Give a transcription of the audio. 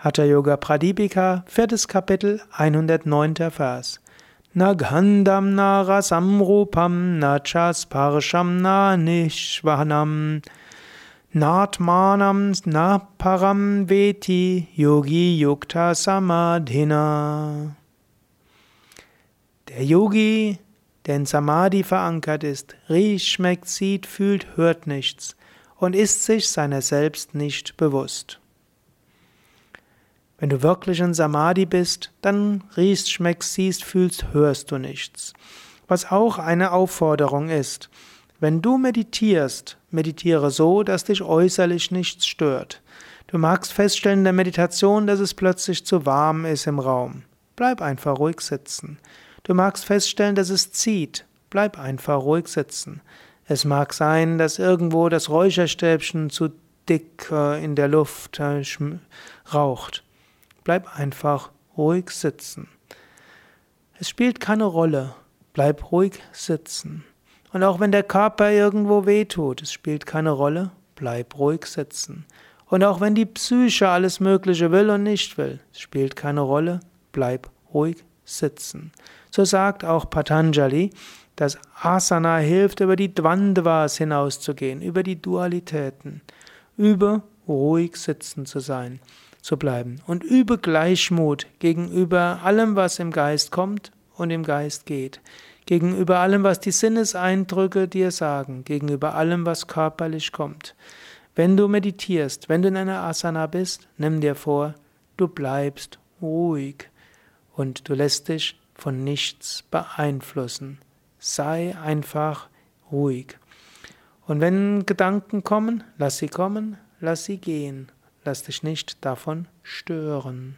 Hatha Yoga Pradipika, viertes Kapitel, 109. Vers. Na Gandham na Rasam Rupam na Nishvanam Natmanam na Param Veti Yogi Yukta Samadhina. Der Yogi, der in Samadhi verankert ist, riecht, schmeckt, sieht, fühlt, hört nichts und ist sich seiner selbst nicht bewusst. Wenn du wirklich in Samadhi bist, dann riechst, schmeckst, siehst, fühlst, hörst du nichts. Was auch eine Aufforderung ist. Wenn du meditierst, meditiere so, dass dich äußerlich nichts stört. Du magst feststellen in der Meditation, dass es plötzlich zu warm ist im Raum. Bleib einfach ruhig sitzen. Du magst feststellen, dass es zieht. Bleib einfach ruhig sitzen. Es mag sein, dass irgendwo das Räucherstäbchen zu dick äh, in der Luft äh, raucht. Bleib einfach ruhig sitzen. Es spielt keine Rolle. Bleib ruhig sitzen. Und auch wenn der Körper irgendwo wehtut, es spielt keine Rolle. Bleib ruhig sitzen. Und auch wenn die Psyche alles Mögliche will und nicht will, es spielt keine Rolle. Bleib ruhig sitzen. So sagt auch Patanjali, dass Asana hilft, über die Dvandvas hinauszugehen, über die Dualitäten, über ruhig sitzen zu sein zu bleiben. Und übe Gleichmut gegenüber allem, was im Geist kommt und im Geist geht. Gegenüber allem, was die Sinneseindrücke dir sagen. Gegenüber allem, was körperlich kommt. Wenn du meditierst, wenn du in einer Asana bist, nimm dir vor, du bleibst ruhig und du lässt dich von nichts beeinflussen. Sei einfach ruhig. Und wenn Gedanken kommen, lass sie kommen, lass sie gehen. Lass dich nicht davon stören.